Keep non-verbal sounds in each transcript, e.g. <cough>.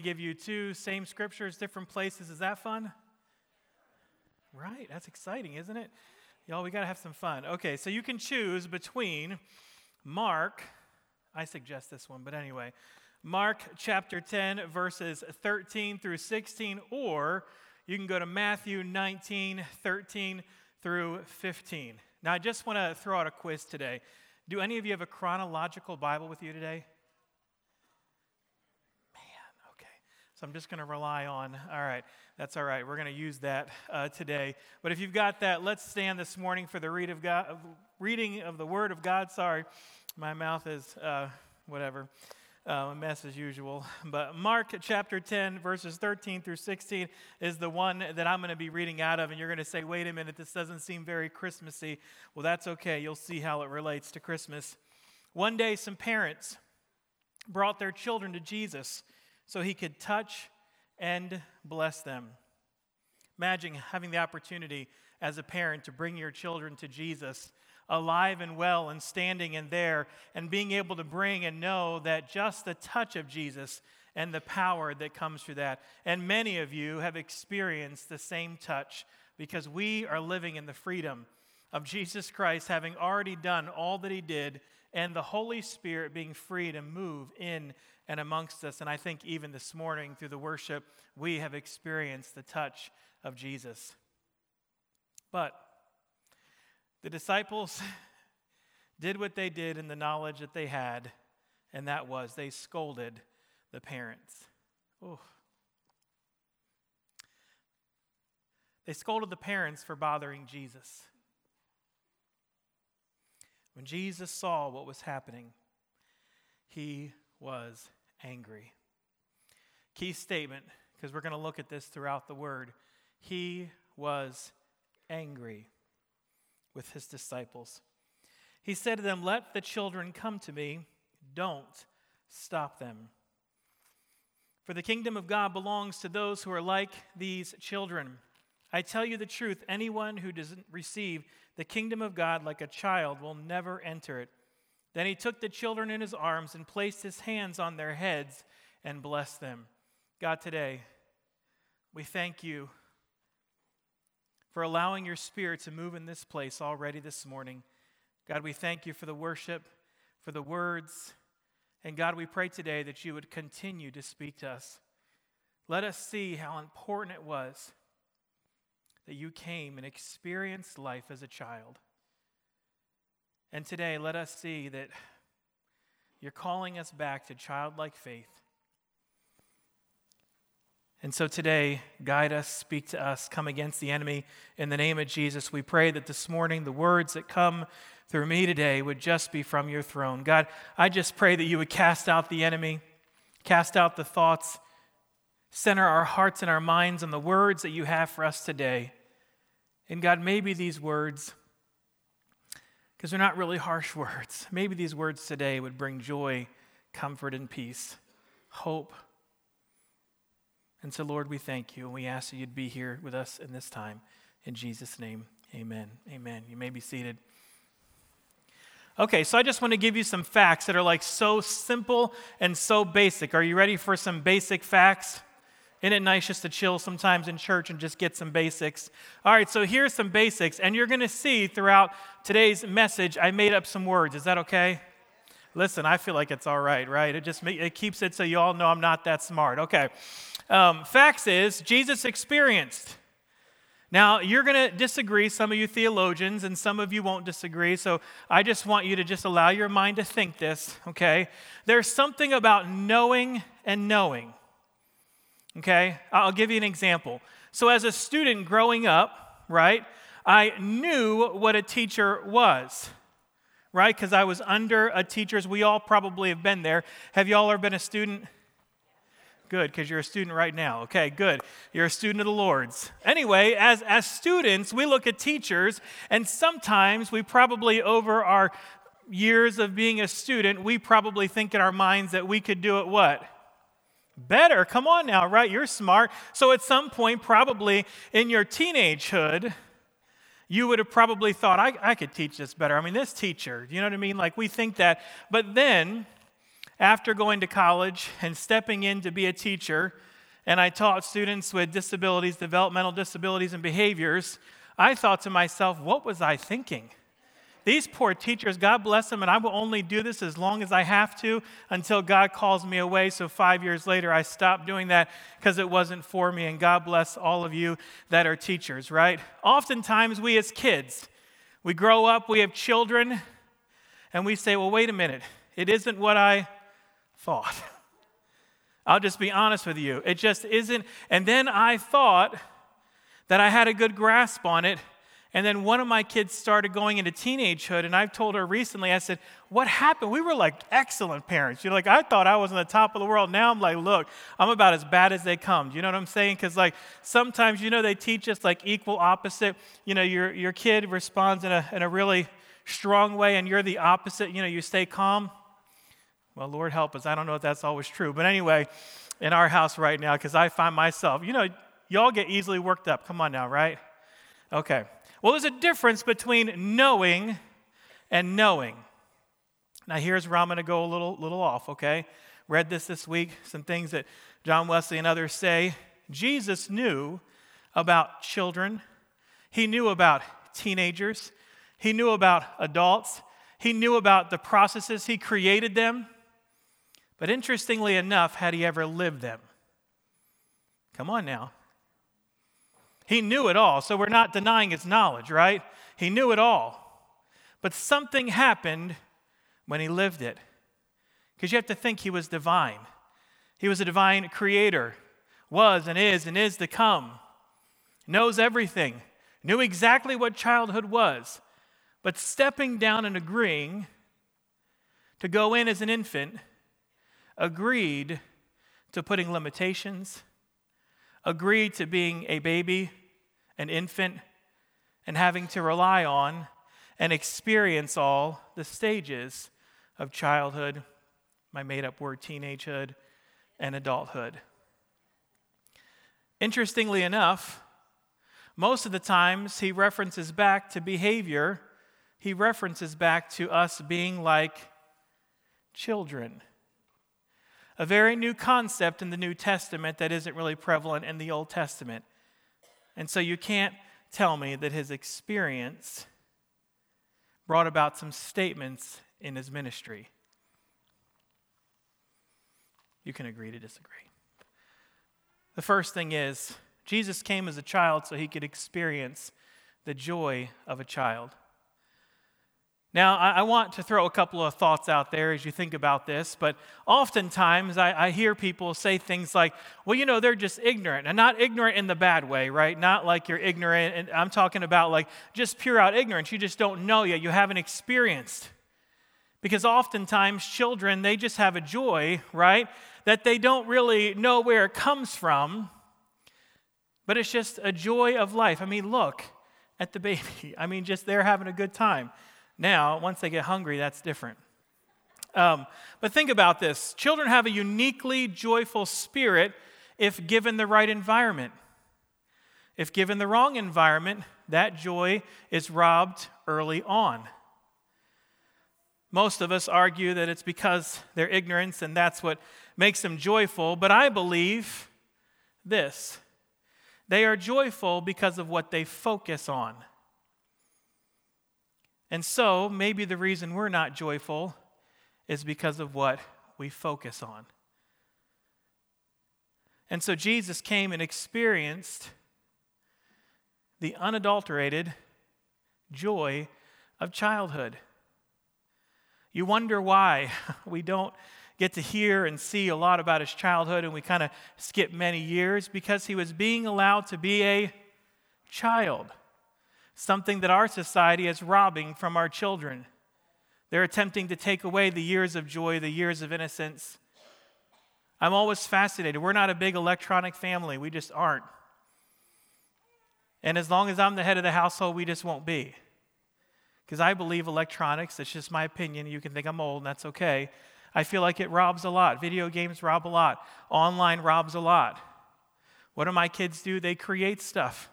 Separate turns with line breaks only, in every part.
give you two same scriptures, different places. Is that fun? Right, that's exciting, isn't it? Y'all, we got to have some fun. Okay, so you can choose between Mark, I suggest this one, but anyway, Mark chapter 10, verses 13 through 16, or you can go to Matthew 19, 13 through 15. Now, I just want to throw out a quiz today. Do any of you have a chronological Bible with you today? So I'm just going to rely on, all right, that's all right. We're going to use that uh, today. But if you've got that, let's stand this morning for the read of God, reading of the Word of God. Sorry, my mouth is uh, whatever, uh, a mess as usual. But Mark chapter 10, verses 13 through 16 is the one that I'm going to be reading out of. And you're going to say, wait a minute, this doesn't seem very Christmassy. Well, that's okay. You'll see how it relates to Christmas. One day, some parents brought their children to Jesus so he could touch and bless them. Imagine having the opportunity as a parent to bring your children to Jesus alive and well and standing in there and being able to bring and know that just the touch of Jesus and the power that comes through that. And many of you have experienced the same touch because we are living in the freedom of Jesus Christ having already done all that he did and the Holy Spirit being free to move in and amongst us. And I think even this morning through the worship, we have experienced the touch of Jesus. But the disciples <laughs> did what they did in the knowledge that they had, and that was they scolded the parents. Ooh. They scolded the parents for bothering Jesus. When Jesus saw what was happening, he was angry. Key statement, because we're going to look at this throughout the word. He was angry with his disciples. He said to them, Let the children come to me, don't stop them. For the kingdom of God belongs to those who are like these children. I tell you the truth anyone who doesn't receive the kingdom of God like a child will never enter it. Then he took the children in his arms and placed his hands on their heads and blessed them. God, today, we thank you for allowing your spirit to move in this place already this morning. God, we thank you for the worship, for the words. And God, we pray today that you would continue to speak to us. Let us see how important it was that you came and experienced life as a child. And today, let us see that you're calling us back to childlike faith. And so today, guide us, speak to us, come against the enemy. In the name of Jesus, we pray that this morning the words that come through me today would just be from your throne. God, I just pray that you would cast out the enemy, cast out the thoughts, center our hearts and our minds on the words that you have for us today. And God, maybe these words because they're not really harsh <laughs> words. Maybe these words today would bring joy, comfort, and peace, hope. And so, Lord, we thank you and we ask that you'd be here with us in this time. In Jesus' name, amen. Amen. You may be seated. Okay, so I just want to give you some facts that are like so simple and so basic. Are you ready for some basic facts? Isn't it nice just to chill sometimes in church and just get some basics? All right, so here's some basics, and you're going to see throughout today's message, I made up some words. Is that okay? Listen, I feel like it's all right, right? It just it keeps it so you all know I'm not that smart. Okay. Um, facts is Jesus experienced. Now, you're going to disagree, some of you theologians, and some of you won't disagree. So I just want you to just allow your mind to think this, okay? There's something about knowing and knowing. Okay? I'll give you an example. So, as a student growing up, right, I knew what a teacher was, right? Because I was under a teacher's. We all probably have been there. Have you all ever been a student? Good, because you're a student right now. Okay, good. You're a student of the Lord's. Anyway, as, as students, we look at teachers, and sometimes we probably, over our years of being a student, we probably think in our minds that we could do it what? Better. Come on now, right? You're smart. So at some point, probably in your teenagehood, you would have probably thought, I, I could teach this better. I mean, this teacher, you know what I mean? Like we think that. But then, after going to college and stepping in to be a teacher, and I taught students with disabilities, developmental disabilities, and behaviors, I thought to myself, what was I thinking? These poor teachers, God bless them, and I will only do this as long as I have to until God calls me away. So, five years later, I stopped doing that because it wasn't for me. And God bless all of you that are teachers, right? Oftentimes, we as kids, we grow up, we have children, and we say, well, wait a minute, it isn't what I thought. <laughs> I'll just be honest with you. It just isn't. And then I thought that I had a good grasp on it and then one of my kids started going into teenagehood, and I've told her recently, I said, What happened? We were like excellent parents. You're like, I thought I was on the top of the world. Now I'm like, Look, I'm about as bad as they come. Do you know what I'm saying? Because, like, sometimes, you know, they teach us like equal opposite. You know, your, your kid responds in a, in a really strong way, and you're the opposite. You know, you stay calm. Well, Lord help us. I don't know if that's always true. But anyway, in our house right now, because I find myself, you know, y'all get easily worked up. Come on now, right? Okay. Well, there's a difference between knowing and knowing. Now, here's where I'm going to go a little, little off, okay? Read this this week, some things that John Wesley and others say. Jesus knew about children, he knew about teenagers, he knew about adults, he knew about the processes, he created them. But interestingly enough, had he ever lived them? Come on now. He knew it all, so we're not denying his knowledge, right? He knew it all. But something happened when he lived it. Because you have to think he was divine. He was a divine creator, was and is and is to come, knows everything, knew exactly what childhood was. But stepping down and agreeing to go in as an infant, agreed to putting limitations, agreed to being a baby, an infant, and having to rely on and experience all the stages of childhood, my made up word, teenagehood, and adulthood. Interestingly enough, most of the times he references back to behavior, he references back to us being like children. A very new concept in the New Testament that isn't really prevalent in the Old Testament. And so you can't tell me that his experience brought about some statements in his ministry. You can agree to disagree. The first thing is, Jesus came as a child so he could experience the joy of a child. Now, I, want to throw a couple of thoughts out there as you think about this, but oftentimes I, I, hear people say things like, well, you know, they're just ignorant. And not ignorant in the bad way, right? Not like you're ignorant. And I'm talking about like just pure out ignorance. You just don't know yet. You haven't experienced. Because oftentimes children, they just have a joy, right? That they don't really know where it comes from, but it's just a joy of life. I mean, look at the baby. <laughs> I mean, just they're having a good time. Now, once they get hungry, that's different. Um, but think about this children have a uniquely joyful spirit if given the right environment. If given the wrong environment, that joy is robbed early on. Most of us argue that it's because they're ignorance and that's what makes them joyful, but I believe this they are joyful because of what they focus on. And so, maybe the reason we're not joyful is because of what we focus on. And so, Jesus came and experienced the unadulterated joy of childhood. You wonder why <laughs> we don't get to hear and see a lot about his childhood and we kind of skip many years because he was being allowed to be a child something that our society is robbing from our children. They're attempting to take away the years of joy, the years of innocence. I'm always fascinated. We're not a big electronic family, we just aren't. And as long as I'm the head of the household, we just won't be. Because I believe electronics, that's just my opinion. You can think I'm old, and that's okay. I feel like it robs a lot. Video games rob a lot. Online robs a lot. What do my kids do? They create stuff.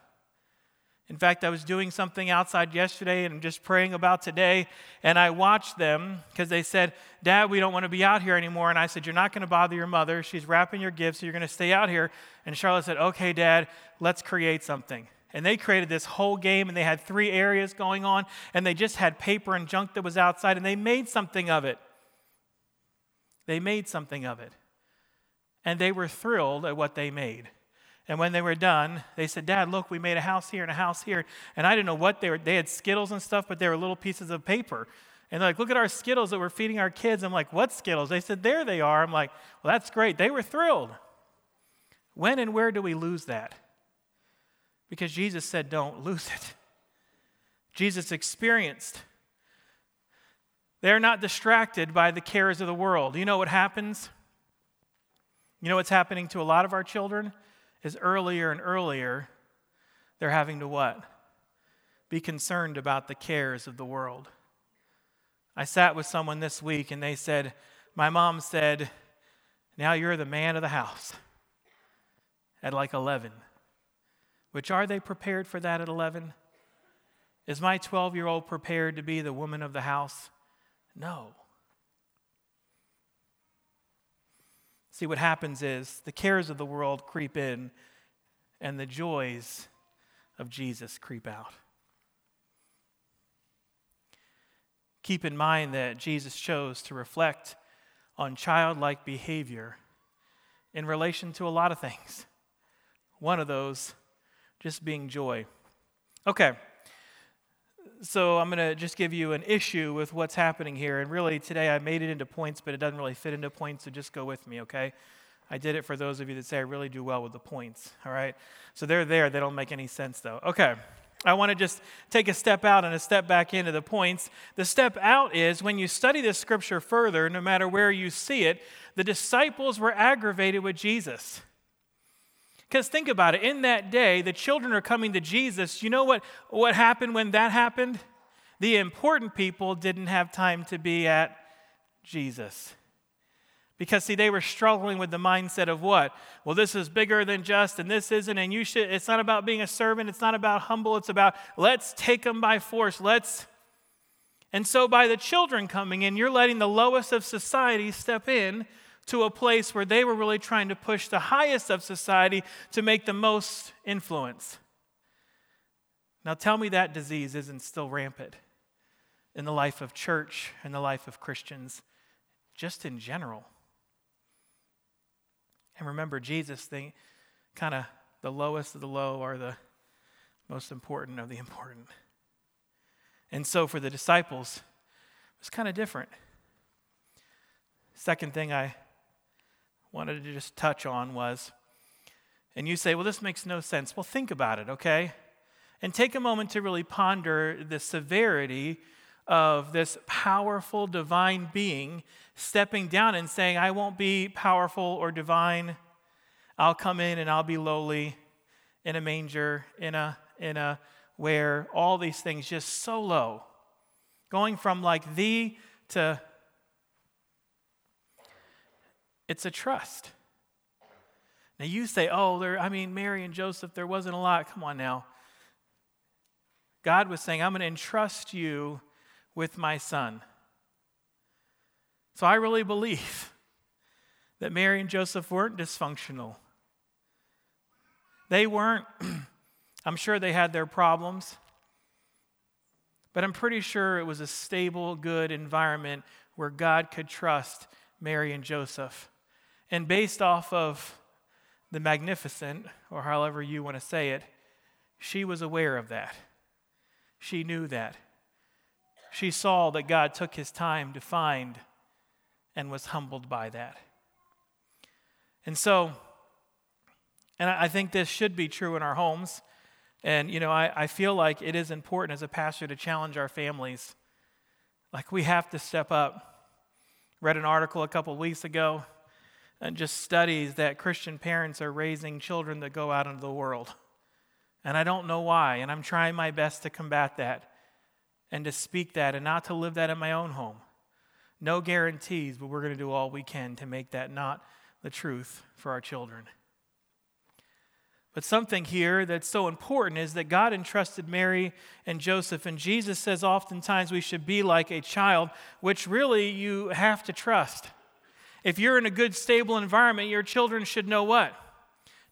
In fact, I was doing something outside yesterday and I'm just praying about today, and I watched them because they said, Dad, we don't want to be out here anymore. And I said, You're not going to bother your mother. She's wrapping your gifts, so you're going to stay out here. And Charlotte said, Okay, Dad, let's create something. And they created this whole game, and they had three areas going on, and they just had paper and junk that was outside, and they made something of it. They made something of it. And they were thrilled at what they made. And when they were done, they said, Dad, look, we made a house here and a house here. And I didn't know what they were. They had Skittles and stuff, but they were little pieces of paper. And they're like, look at our Skittles that we're feeding our kids. I'm like, what Skittles? They said, there they are. I'm like, well, that's great. They were thrilled. When and where do we lose that? Because Jesus said, don't lose it. Jesus experienced. They're not distracted by the cares of the world. You know what happens? You know what's happening to a lot of our children? Is earlier and earlier, they're having to what? Be concerned about the cares of the world. I sat with someone this week and they said, My mom said, Now you're the man of the house at like 11. Which are they prepared for that at 11? Is my 12 year old prepared to be the woman of the house? No. See, what happens is the cares of the world creep in and the joys of Jesus creep out. Keep in mind that Jesus chose to reflect on childlike behavior in relation to a lot of things. One of those just being joy. Okay, so I'm going to just give you an issue with what's happening here. And really, today I made it into points, but it doesn't really fit into points, so just go with me, okay? I did it for those of you that say I really do well with the points, all right? So they're there, they don't make any sense though. Okay. I want to just take a step out and a step back into the points. The step out is when you study this scripture further, no matter where you see it, the disciples were aggravated with Jesus. Because think about it, in that day, the children are coming to Jesus. You know what, what happened when that happened? The important people didn't have time to be at Jesus. Because see, they were struggling with the mindset of what? Well, this is bigger than just, and this isn't, and you should, it's not about being a servant, it's not about humble, it's about let's take them by force. Let's and so by the children coming in, you're letting the lowest of society step in to a place where they were really trying to push the highest of society to make the most influence. Now, tell me that disease isn't still rampant in the life of church and the life of Christians, just in general. And remember, Jesus, the kind of the lowest of the low are the most important of the important. And so for the disciples, it was kind of different. Second thing I wanted to just touch on was, and you say, well, this makes no sense. Well, think about it, okay? And take a moment to really ponder the severity of this powerful divine being stepping down and saying, I won't be powerful or divine. I'll come in and I'll be lowly in a manger, in a, in a where all these things just so low. Going from like thee to it's a trust. Now you say, oh, there, I mean, Mary and Joseph, there wasn't a lot. Come on now. God was saying, I'm going to entrust you with my son. So I really believe <laughs> that Mary and Joseph weren't dysfunctional. They weren't, <clears throat> I'm sure they had their problems, but I'm pretty sure it was a stable, good environment where God could trust Mary and Joseph. And based off of the Magnificat, or however you want to say it, she was aware of that. She knew that. She saw that God took his time to find and was humbled by that. And so, and I think this should be true in our homes. And, you know, I, I feel like it is important as a pastor to challenge our families. Like, we have to step up. Read an article a couple weeks ago just studies that Christian parents are raising children that go out into the world. And I don't know why, and I'm trying my best to combat that and to speak that and not to live that in my own home. No guarantees, but we're going to do all we can to make that not the truth for our children. But something here that's so important is that God entrusted Mary and Joseph, and Jesus says oftentimes we should be like a child, which really you have to trust. If you're in a good, stable environment, your children should know what?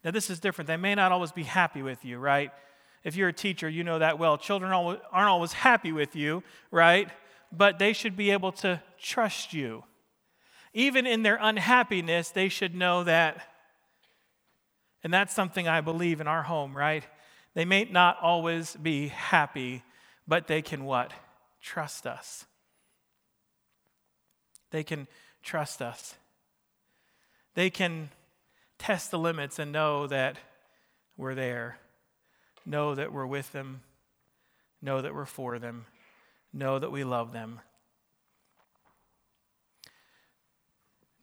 Now, this is different. They may not always be happy with you, right? If you're a teacher, you know that well. Children aren't always happy with you, right? But they should be able to trust you. Even in their unhappiness, they should know that and that's something I believe in our home, right? They may not always be happy, but they can what? Trust us. They can trust us. They can test the limits and know that we're there, know that we're with them, know that we're for them, know that we love them.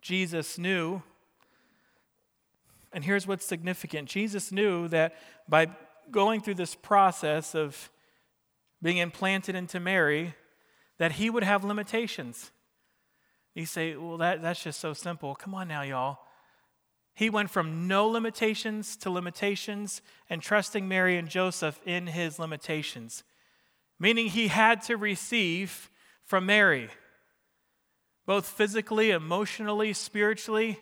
Jesus knew and here's what's significant Jesus knew that by going through this process of being implanted into Mary, that he would have limitations. You say, well, that, that's just so simple. Come on now, y'all. He went from no limitations to limitations and trusting Mary and Joseph in his limitations, meaning he had to receive from Mary, both physically, emotionally, spiritually.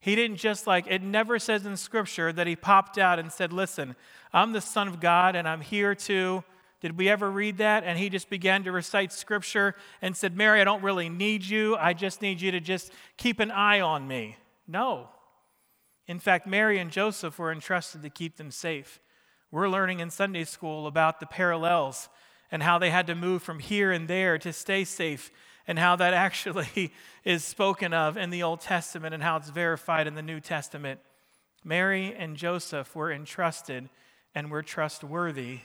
He didn't just like, it never says in Scripture that he popped out and said, Listen, I'm the Son of God and I'm here to. Did we ever read that? And he just began to recite Scripture and said, Mary, I don't really need you. I just need you to just keep an eye on me. No. In fact, Mary and Joseph were entrusted to keep them safe. We're learning in Sunday school about the parallels and how they had to move from here and there to stay safe and how that <laughs> actually is spoken of in the Old Testament and how it's verified in the New Testament. Mary and Joseph were entrusted and were trustworthy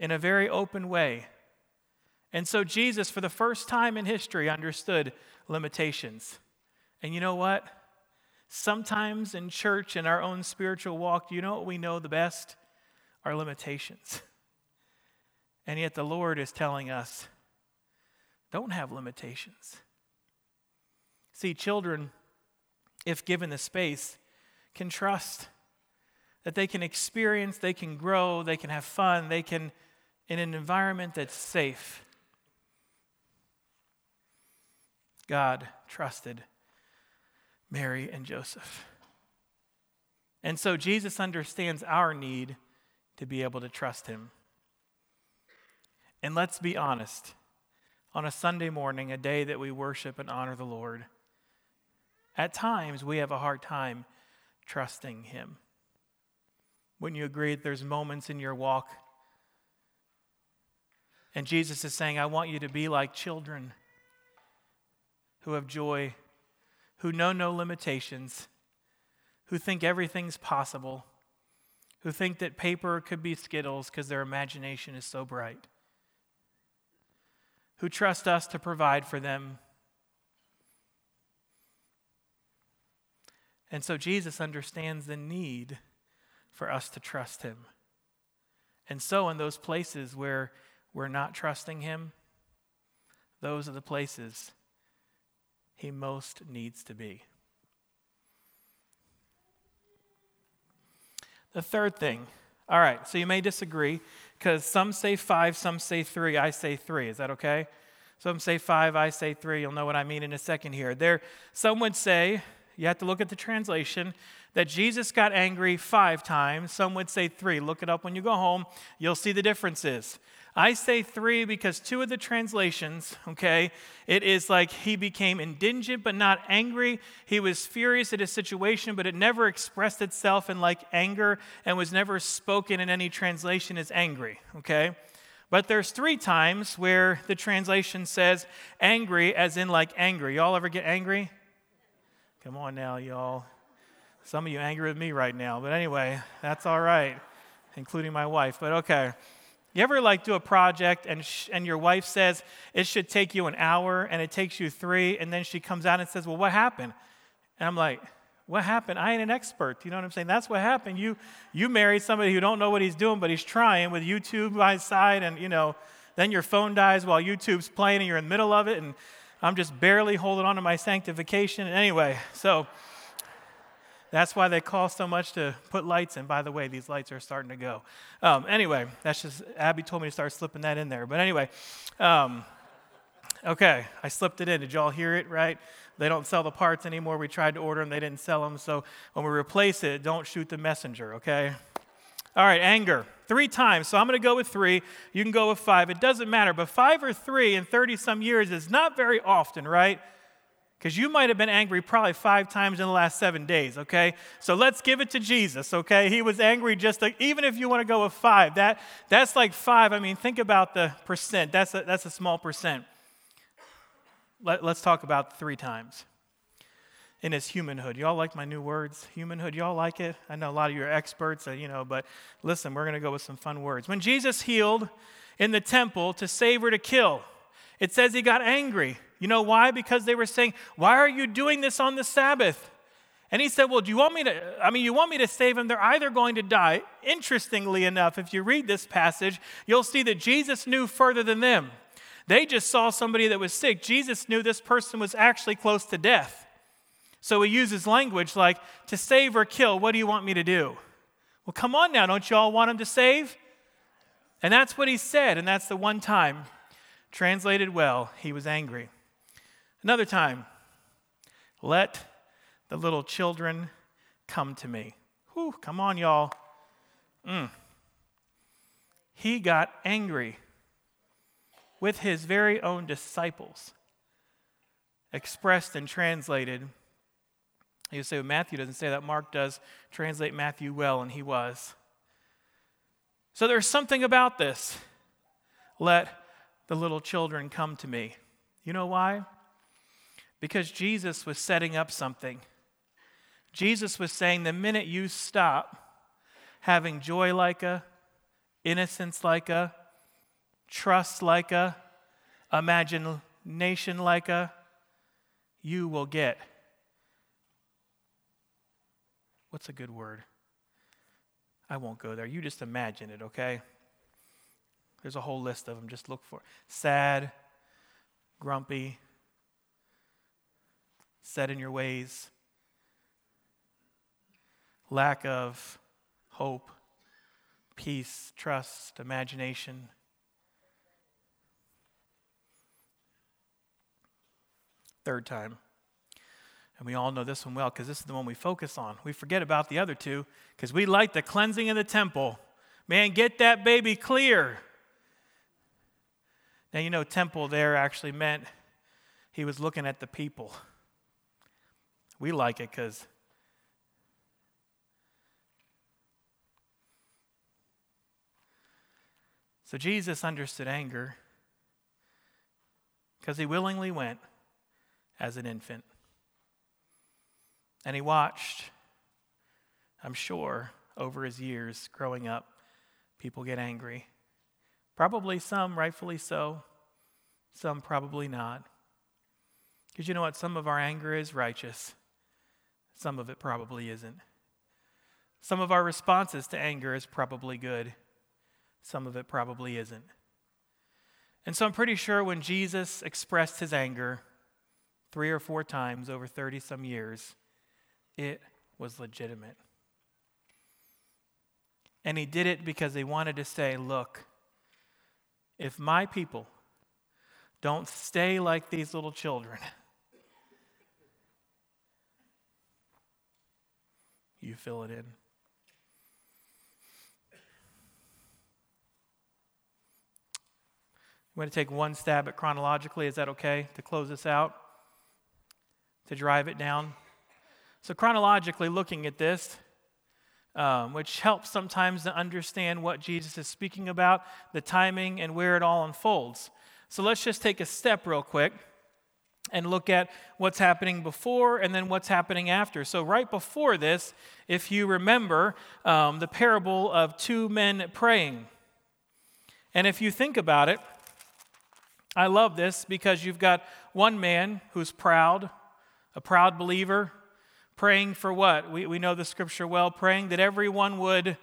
in a very open way. And so Jesus, for the first time in history, understood limitations. And you know what? Sometimes in church, in our own spiritual walk, you know what we know the best? Our limitations. And yet the Lord is telling us don't have limitations. See, children, if given the space, can trust that they can experience, they can grow, they can have fun, they can, in an environment that's safe. God trusted Mary and Joseph. And so Jesus understands our need to be able to trust him. And let's be honest on a Sunday morning, a day that we worship and honor the Lord, at times we have a hard time trusting Him. Wouldn't you agree that there's moments in your walk? And Jesus is saying, I want you to be like children who have joy, who know no limitations, who think everything's possible, who think that paper could be Skittles because their imagination is so bright who trust us to provide for them. And so Jesus understands the need for us to trust him. And so, in those places where we're not trusting him, those are the places he most needs to be. The third thing, all right, so you may disagree because some say five, some say three. I say three. Is that okay? Some say five, I say three. You'll know what I mean in a second here. There, some would say, you have to look at the translation, that Jesus got angry five times. Some would say three. Look it up when you go home. You'll see the differences. I say three because two of the translations, okay, it is like he became indigent but not angry. He was furious at his situation, but it never expressed itself in like anger and was never spoken in any translation as angry, okay? But there's three times where the translation says angry as in like angry. Y'all ever get angry? Come on now, y'all. Some of you angry with me right now, but anyway, that's all right, including my wife, but okay. You ever like do a project and, sh- and your wife says it should take you an hour and it takes you three, and then she comes out and says, Well, what happened? And I'm like, What happened? I ain't an expert. You know what I'm saying? That's what happened. You, you married somebody who don't know what he's doing, but he's trying with YouTube by his side, and you know, then your phone dies while YouTube's playing and you're in the middle of it, and I'm just barely holding on to my sanctification. And anyway, so That's why they cost so much to put lights in. By the way, these lights are starting to go. Um, anyway, that's just, Abby told me to start slipping that in there. But anyway, um, okay, I slipped it in. Did y'all hear it, right? They don't sell the parts anymore. We tried to order them, they didn't sell them. So when we replace it, don't shoot the messenger, okay? All right, anger. Three times. So I'm going to go with three. You can go with five. It doesn't matter. But five or three in 30 some years is not very often, right? Because you might have been angry probably five times in the last seven days, okay? So let's give it to Jesus, okay? He was angry just like, even if you want to go with five, that, that's like five. I mean, think about the percent. That's a, that's a small percent. Let, let's talk about three times in his humanhood. Y'all like my new words? Humanhood, y'all like it? I know a lot of you are experts, uh, you know, but listen, we're going to go with some fun words. When Jesus healed in the temple to save or to kill, it says he got angry. You know why? Because they were saying, Why are you doing this on the Sabbath? And he said, Well, do you want me to? I mean, you want me to save them? They're either going to die. Interestingly enough, if you read this passage, you'll see that Jesus knew further than them. They just saw somebody that was sick. Jesus knew this person was actually close to death. So he uses language like, to save or kill, what do you want me to do? Well, come on now, don't you all want him to save? And that's what he said, and that's the one time. Translated well, he was angry. Another time, let the little children come to me. Whew, come on, y'all. Mm. He got angry with his very own disciples, expressed and translated you say, well, Matthew doesn't say that. Mark does translate Matthew well, and he was. So there's something about this. Let the little children come to me. You know why? Because Jesus was setting up something. Jesus was saying the minute you stop having joy like a, innocence like a, trust like a, imagination like a, you will get What's a good word? I won't go there. You just imagine it, okay? There's a whole list of them. Just look for sad, grumpy, set in your ways, lack of hope, peace, trust, imagination. Third time. And we all know this one well because this is the one we focus on. We forget about the other two because we like the cleansing of the temple. Man, get that baby clear. Now, you know, temple there actually meant he was looking at the people. We like it because So Jesus understood anger because he willingly went as an infant. And he watched, I'm sure, over his years growing up, people get angry. Probably some, rightfully so, some probably not. Because you know what? Some of our anger is righteous, some of it probably isn't. Some of our responses to anger is probably good, some of it probably isn't. And so I'm pretty sure when Jesus expressed his anger three or four times over 30 some years, it was legitimate. And he did it because he wanted to say, look, if my people don't stay like these little children, you fill it in. I'm going to take one stab at chronologically. Is that okay to close this out? To drive it down? So, chronologically looking at this, um, which helps sometimes to understand what Jesus is speaking about, the timing, and where it all unfolds. So, let's just take a step real quick and look at what's happening before and then what's happening after. So, right before this, if you remember um, the parable of two men praying. And if you think about it, I love this because you've got one man who's proud, a proud believer, Praying for what? We, we know the scripture well. Praying that everyone would,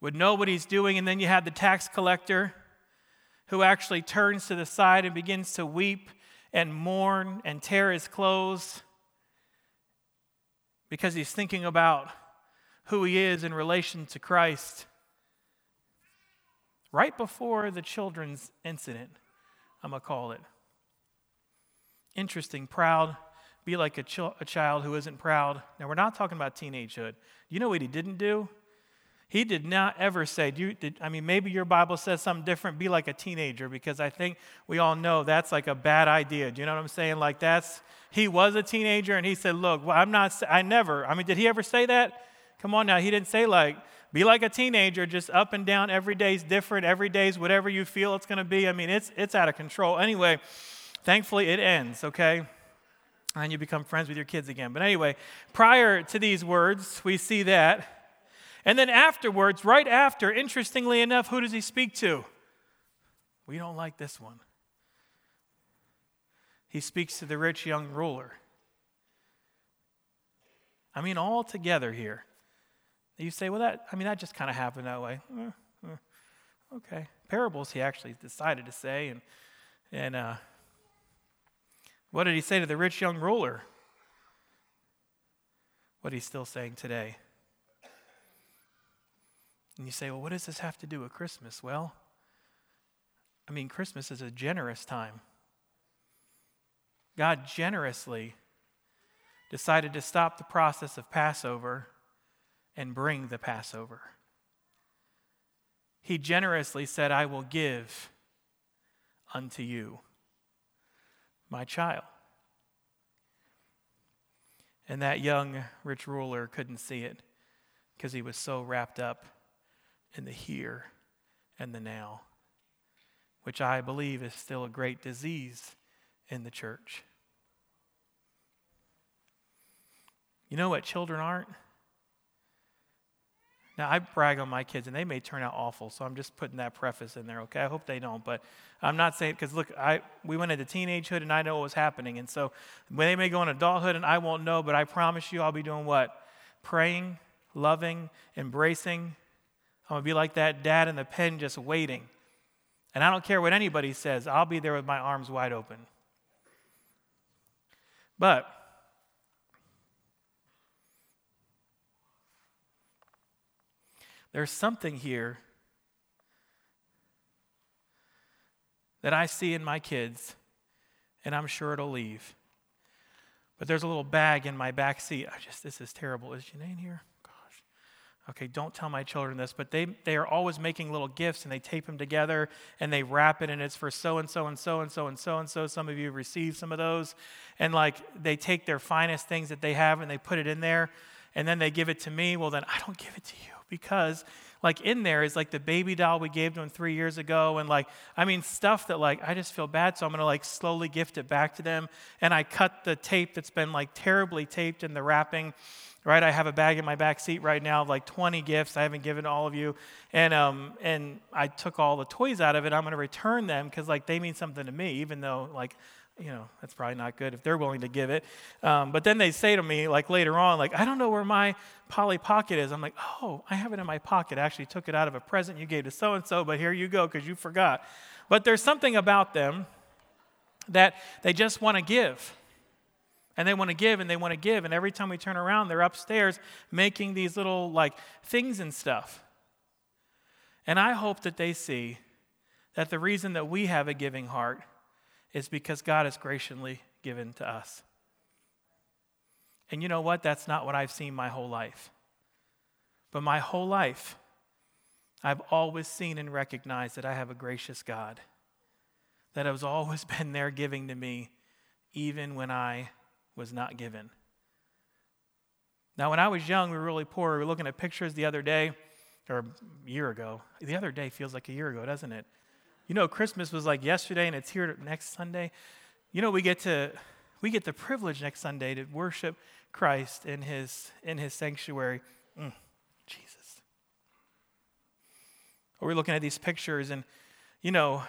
would know what he's doing. And then you have the tax collector who actually turns to the side and begins to weep and mourn and tear his clothes because he's thinking about who he is in relation to Christ. Right before the children's incident, I'm going to call it. Interesting, proud, be like a, ch- a child who isn't proud. Now, we're not talking about teenagehood. You know what he didn't do? He did not ever say, do you, did, I mean, maybe your Bible says something different, be like a teenager, because I think we all know that's like a bad idea. Do you know what I'm saying? Like, that's, he was a teenager and he said, look, well, I'm not, I never, I mean, did he ever say that? Come on now, he didn't say, like, be like a teenager, just up and down. Every day's different. Every day's whatever you feel it's going to be. I mean, it's, it's out of control. Anyway, thankfully it ends, okay? And you become friends with your kids again. But anyway, prior to these words, we see that. And then afterwards, right after, interestingly enough, who does he speak to? We don't like this one. He speaks to the rich young ruler. I mean, all together here. You say, well, that, I mean, that just kind of happened that way. Uh, uh, okay. Parables he actually decided to say. And, and uh, what did he say to the rich young ruler? What he's still saying today. And you say, well, what does this have to do with Christmas? Well, I mean, Christmas is a generous time. God generously decided to stop the process of Passover and bring the Passover. He generously said, I will give unto you my child. And that young rich ruler couldn't see it because he was so wrapped up in the here and the now, which I believe is still a great disease in the church. You know what children aren't? Now, I brag on my kids, and they may turn out awful, so I'm just putting that preface in there, okay? I hope they don't, but I'm not saying, because look, I, we went into teenagehood, and I know what was happening, and so they may go into adulthood, and I won't know, but I promise you I'll be doing what? Praying, loving, embracing. I'm going to be like that dad in the pen just waiting. And I don't care what anybody says, I'll be there with my arms wide open. But There's something here that I see in my kids, and I'm sure it'll leave. But there's a little bag in my back seat. I just, this is terrible. Is Janine here? Okay, don't tell my children this, but they, they are always making little gifts and they tape them together and they wrap it and it's for so and so and so and so and so and so. Some of you have received some of those. And like they take their finest things that they have and they put it in there and then they give it to me. Well, then I don't give it to you because like in there is like the baby doll we gave to them three years ago and like i mean stuff that like i just feel bad so i'm gonna like slowly gift it back to them and i cut the tape that's been like terribly taped in the wrapping right i have a bag in my back seat right now of like 20 gifts i haven't given to all of you and um and i took all the toys out of it i'm gonna return them because like they mean something to me even though like you know, that's probably not good if they're willing to give it. Um, but then they say to me, like later on, like, I don't know where my Polly Pocket is. I'm like, oh, I have it in my pocket. I actually took it out of a present you gave to so and so, but here you go because you forgot. But there's something about them that they just want to give. And they want to give and they want to give. And every time we turn around, they're upstairs making these little like things and stuff. And I hope that they see that the reason that we have a giving heart is because God has graciously given to us. And you know what? That's not what I've seen my whole life. But my whole life, I've always seen and recognized that I have a gracious God, that has always <laughs> been there giving to me, even when I was not given. Now, when I was young, we were really poor. We were looking at pictures the other day, or a year ago. The other day feels like a year ago, doesn't it? You know, Christmas was like yesterday and it's here next Sunday. You know, we get to we get the privilege next Sunday to worship Christ in his in his sanctuary. Mm, Jesus. We're looking at these pictures and you know,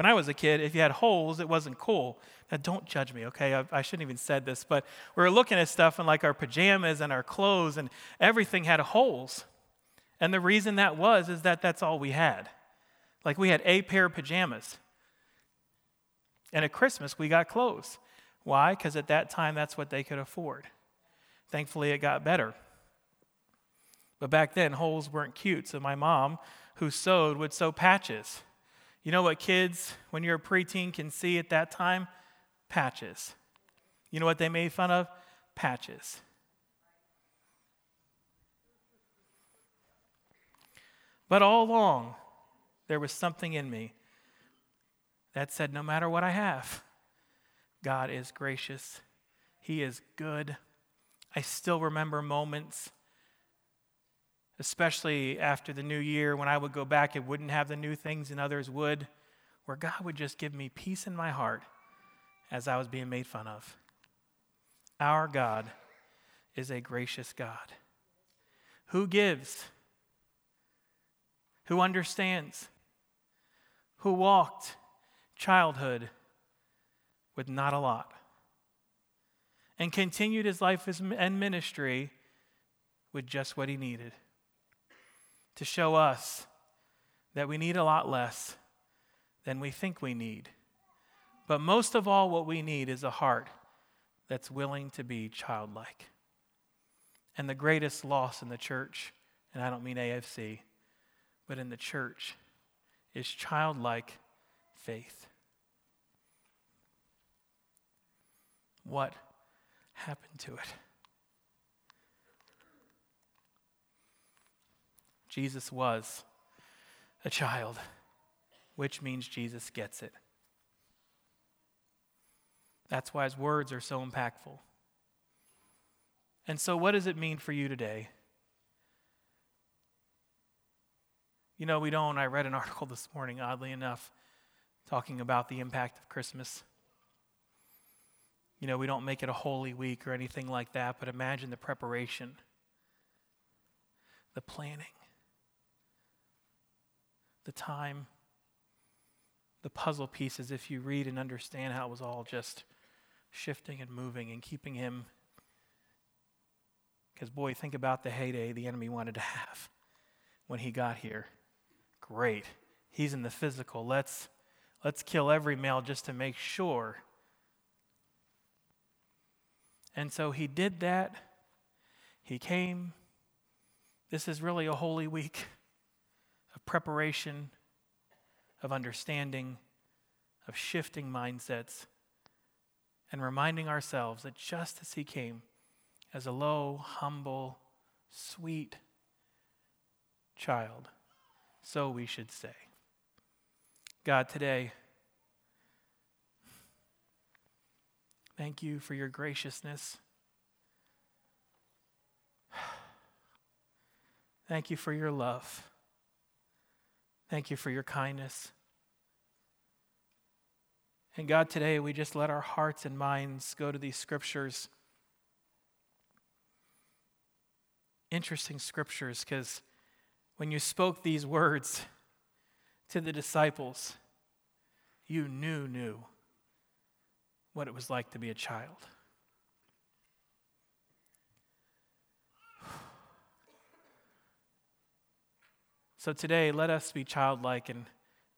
when I was a kid, if you had holes, it wasn't cool. Now, don't judge me, okay? I, I, shouldn't even said this, but we were looking at stuff and like our pajamas and our clothes and everything had holes. And the reason that was is that that's all we had. Like we had a pair of pajamas. And at Christmas, we got clothes. Why? Because at that time, that's what they could afford. Thankfully, it got better. But back then, holes weren't cute, so my mom, who sewed, would sew patches. You know what kids, when you're a preteen, can see at that time? Patches. You know what they made fun of? Patches. But all along, there was something in me that said, no matter what I have, God is gracious, He is good. I still remember moments, especially after the new year, when I would go back and wouldn't have the new things and others would, where God would just give me peace in my heart as I was being made fun of. Our God is a gracious God who gives, who understands, who walked childhood with not a lot and continued his life and ministry with just what he needed to show us that we need a lot less than we think we need. But most of all, what we need is a heart that's willing to be childlike. And the greatest loss in the church, and I don't mean AFC, but in the church, is childlike faith. What happened to it? Jesus was a child, which means Jesus gets it. That's why his words are so impactful. And so, what does it mean for you today? You know, we don't. I read an <laughs> article this morning, oddly enough, talking about the impact of Christmas. You know, we don't make it a holy week or anything like that, but imagine the preparation, the planning, the time, the puzzle pieces, if you read and understand how it was all just shifting and moving and keeping him. Because, boy, think about the heyday the enemy wanted to have when he got here. Great. He's in the physical. Let's, let's kill every male just to make sure and so he did that. He came. This is really a holy week of preparation, of understanding, of shifting mindsets, and reminding ourselves that just as he came as a low, humble, sweet child, so we should say. God, today, Thank you for your graciousness. <sighs> Thank you for your love. Thank you for your kindness. And God, today we just let our hearts and minds go to these scriptures. Interesting scriptures, because when you spoke these words to the disciples, you knew, knew what it was like to be a child. So today, let us be childlike, and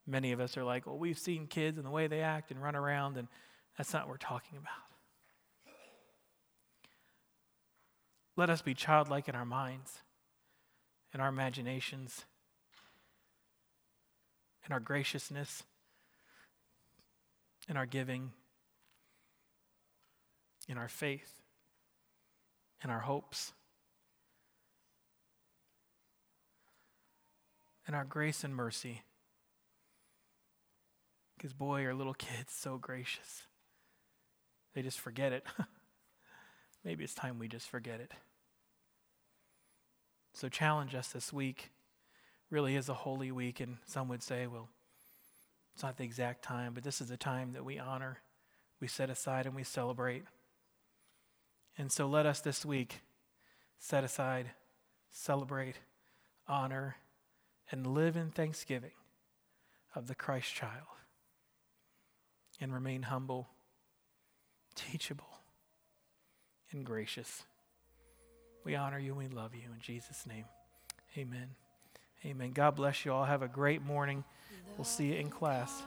many of us are like, well, we've seen kids and the way they act and run around, and that's not what we're talking about. Let us be childlike in our minds, in our imaginations, in our graciousness, in our giving, in our faith, in our hopes, in our grace and mercy. Because, boy, are little kids so gracious. They just forget it. <laughs> Maybe it's time we just forget it. So, challenge us this week. Really is a holy week, and some would say, well, it's not the exact time, but this is a time that we honor, we set aside, and we celebrate. And so let us this week set aside, celebrate, honor, and live in thanksgiving of the Christ child and remain humble, teachable, and gracious. We honor you and we love you. In Jesus' name, amen. Amen. God bless you all. Have a great morning. We'll see you in class.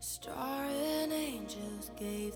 Star and angels gave